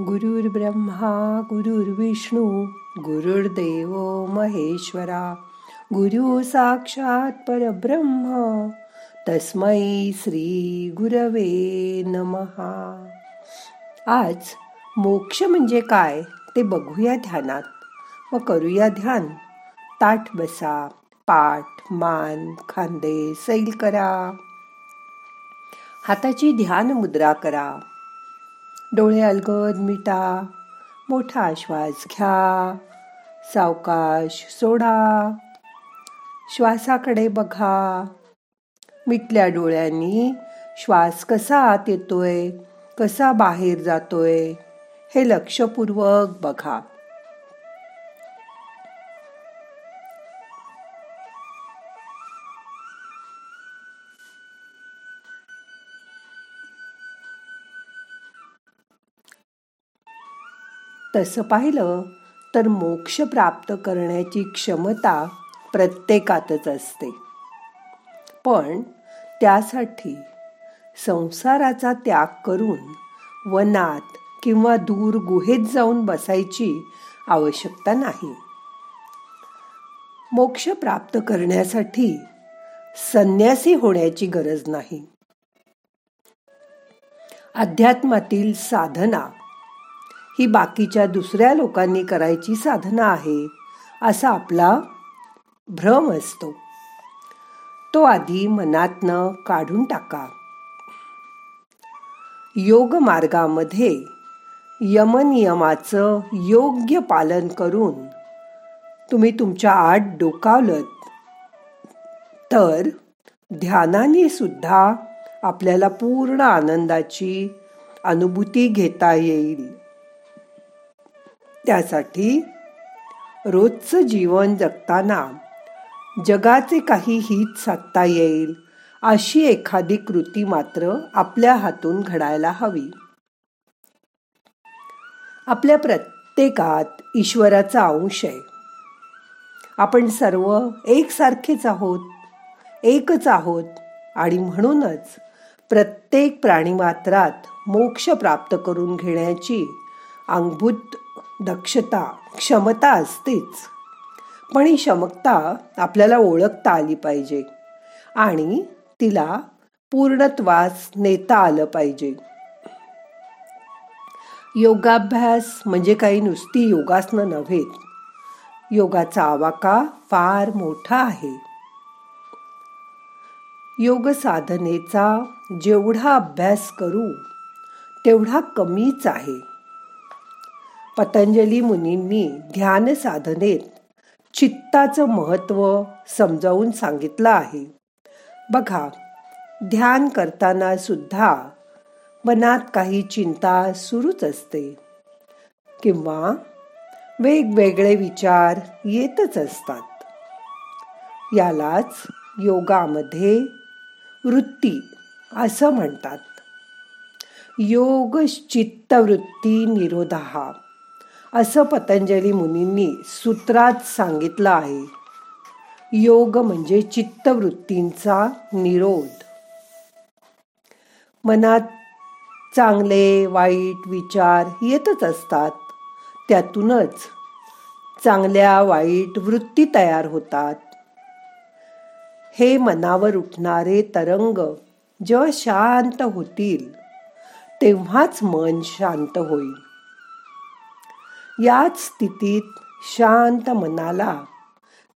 गुरुर्ब्रह्मा गुरुर्विष्णू गुरुर्देव महेश्वरा गुरु साक्षात परब्रह्म तस्मै श्री गुरवे नमहा आज मोक्ष म्हणजे काय ते बघूया ध्यानात. व करूया ध्यान. ताठ बसा पाठ मान खांदे सैल करा. हाताची ध्यान मुद्रा करा. डोळे अलगद मिटा मोठा श्वास घ्या सावकाश सोडा. श्वासाकडे बघा. मिटल्या डोळ्यांनी श्वास कसा आत येतोय कसा बाहेर जातोय हे लक्षपूर्वक बघा. तसं पाहिलं तर मोक्ष प्राप्त करण्याची क्षमता प्रत्येकातच असते. पण त्यासाठी संसाराचा त्याग करून वनात किंवा दूर गुहेत जाऊन बसायची आवश्यकता नाही. मोक्ष प्राप्त करण्यासाठी संन्यासी होण्याची गरज नाही. अध्यात्मातील साधना ही बाकीच्या दुसऱ्या लोकांनी करायची साधना आहे असा आपला भ्रम असतो. तो आधी मनातनं काढून टाका. योग मार्गामध्ये यमनियमाचं योग्य पालन करून तुम्ही तुमच्या आत डोकावलत तर ध्यानाने सुद्धा आपल्याला पूर्ण आनंदाची अनुभूती घेता येईल. त्यासाठी रोजचं जीवन जगताना जगाचे काही हित साधता येईल अशी एखादी कृती मात्र आपल्या हातून घडायला हवी. आपल्या प्रत्येकात ईश्वराचा अंश आहे. आपण सर्व एकसारखेच आहोत एकच आहोत आणि म्हणूनच प्रत्येक प्राणीमात्रात मोक्ष प्राप्त करून घेण्याची अंगभूत दक्षता क्षमता असतेच. पण ही क्षमता आपल्याला ओळखता आली पाहिजे. आणि तिला पूर्णत्वास नेता आलं पाहिजे. योगाभ्यास म्हणजे काही नुसती योगासनं नव्हे योगाचा आवाका फार मोठा आहे. योग साधनेचा जेवढा अभ्यास करू तेवढा कमीच आहे. पतंजली मुनींनी ध्यान साधनेत चित्ताचं महत्त्व समजावून सांगितलं आहे. बघा ध्यान करताना सुद्धा मनात काही चिंता सुरूच असते किंवा वेगवेगळे विचार येतच असतात. यालाच योगामध्ये वृत्ती असं म्हणतात. योग चित्तवृत्ती निरोधा. असं पतंजली मुनींनी सूत्रात सांगितलं आहे. योग म्हणजे चित्तवृत्तींचा निरोध. मनात चांगले वाईट विचार येतच असतात. त्यातूनच चांगल्या वाईट वृत्ती तयार होतात. हे मनावर उठणारे तरंग जेव्हा शांत होतील तेव्हाच मन शांत होईल. याच स्थितीत शांत मनाला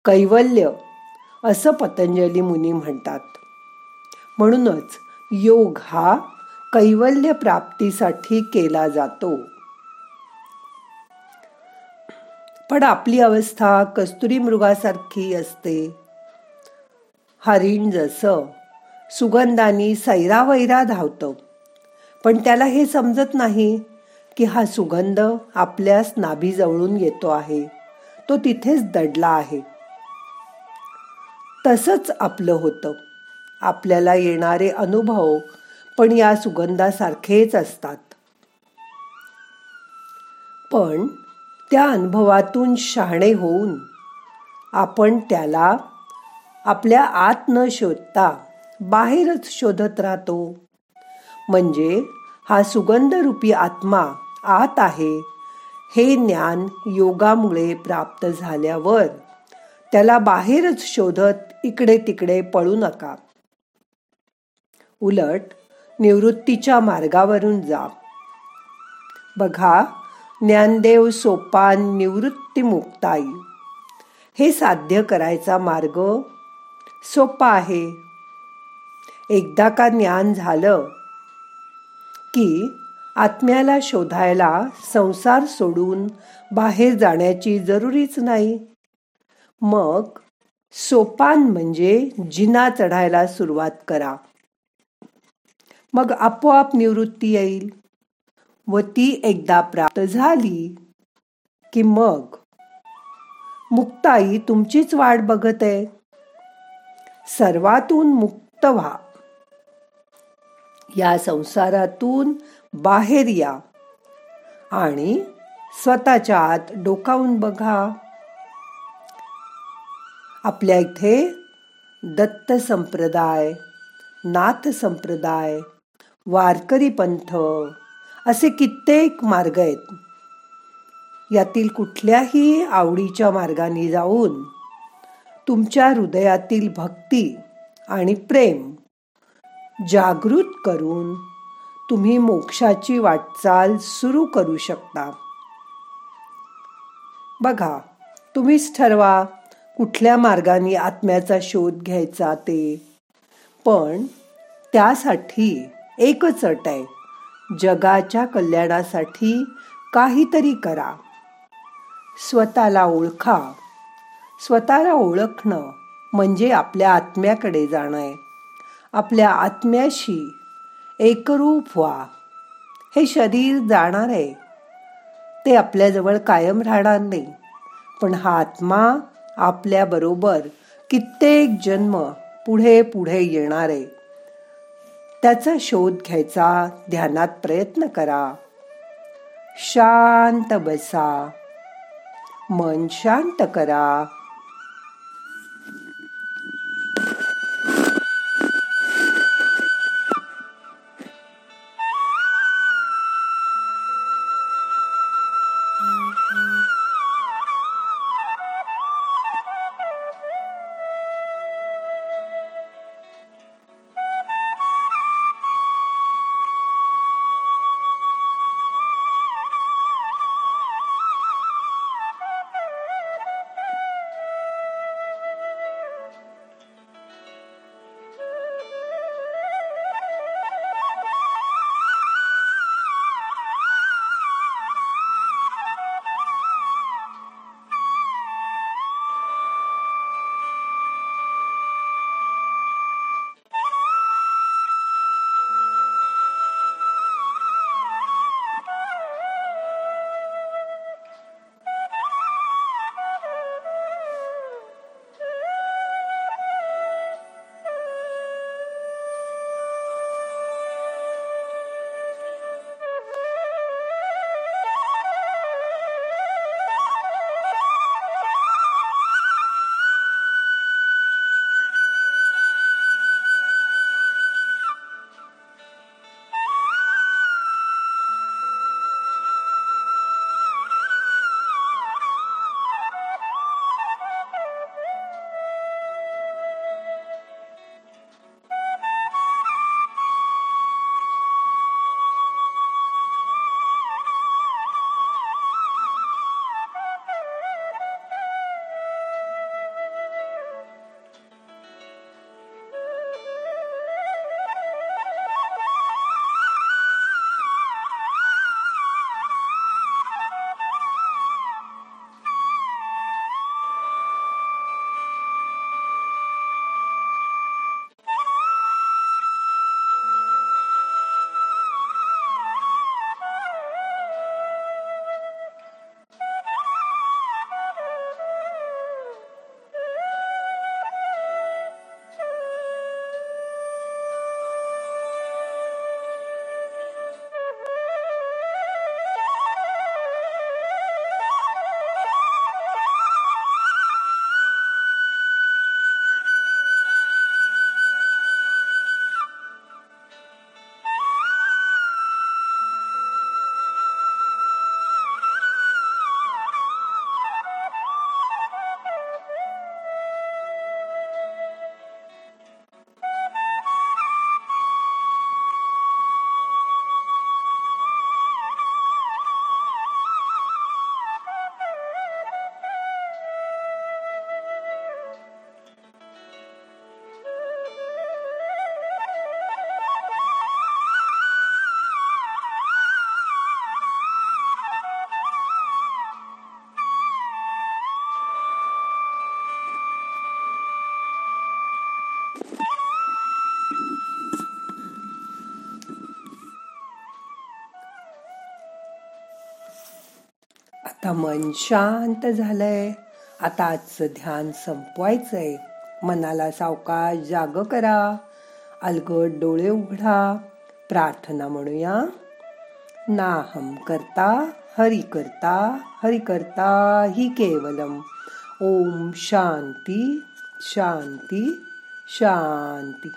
कैवल्य असं पतंजली मुनी म्हणतात. म्हणूनच योग हा कैवल्य प्राप्तीसाठी केला जातो. पण आपली अवस्था कस्तुरी मृगासारखी असते. हरिण जसं सुगंधानी सैरावैरा धावतं पण त्याला हे समजत नाही की हा सुगंध आपल्या जवळून येतो आहे. तो तिथेच दडला आहे. तसंच आपलं होतं. आपल्याला येणारे अनुभव पण या सुगंधासारखेच असतात. पण त्या अनुभवातून शहाणे होऊन आपण त्याला आपल्या आत न शोधता बाहेरच शोधत राहतो. म्हणजे हा सुगंधरूपी आत्मा आत आहे. हे ज्ञान योगामुळे प्राप्त झाल्यावर त्याला बाहेरच शोधत इकडे तिकडे पळू नका. उलट निवृत्तीच्या मार्गावरून जा. बघा ज्ञानदेव सोपान निवृत्ती मुक्ताई हे साध्य करायचा मार्ग सोपा आहे. एकदा का ज्ञान झालं की आत्म्याला शोधायला संसार सोडून बाहेर जाण्याची जरुरीच नाही. मग सोपान म्हणजे जिना चढायला सुरुवात करा. मग आपोआप निवृत्ती येईल व ती एकदा प्राप्त झाली की मग मुक्ताई तुमचीच वाट बघत आहे. सर्वातून मुक्त व्हा. या संसारातून बाहेर या आणि स्वतःच्या आत डोकावून बघा. आपल्या इथे दत्त संप्रदाय नाथ संप्रदाय वारकरी पंथ असे कित्येक मार्ग आहेत. यातील कुठल्याही आवडीच्या मार्गाने जाऊन तुमच्या हृदयातील भक्ती आणि प्रेम जागृत करून तुम्ही मोक्षाची वाटचाल सुरू करू शकता. बघा तुम्हीच ठरवा कुठल्या मार्गाने आत्म्याचा शोध घ्यायचा ते. पण त्यासाठी एकच अट आहे. जगाच्या कल्याणासाठी काहीतरी करा. स्वतःला ओळखा. स्वतःला ओळखणं म्हणजे आपल्या आत्म्याकडे जाणं आहे. आपल्या आत्म्याशी एकरूप व्हा. हे शरीर जाणार आहे. ते आपल्याजवळ कायम राहणार नाही. पण हा आत्मा आपल्याबरोबर कित्येक जन्म पुढे पुढे येणार आहे. त्याचा शोध घ्यायचा ध्यानात प्रयत्न करा. शांत बसा. मन शांत करा. आता मन शांत झालंय. आता आजचं ध्यान संपवायचंय. मनाला सावकाश जाग करा. अलगट डोळे उघडा. प्रार्थना म्हणूया. नाहम करता हरि करता हरि करता हि केवलम. ओम शांती शांती शांती.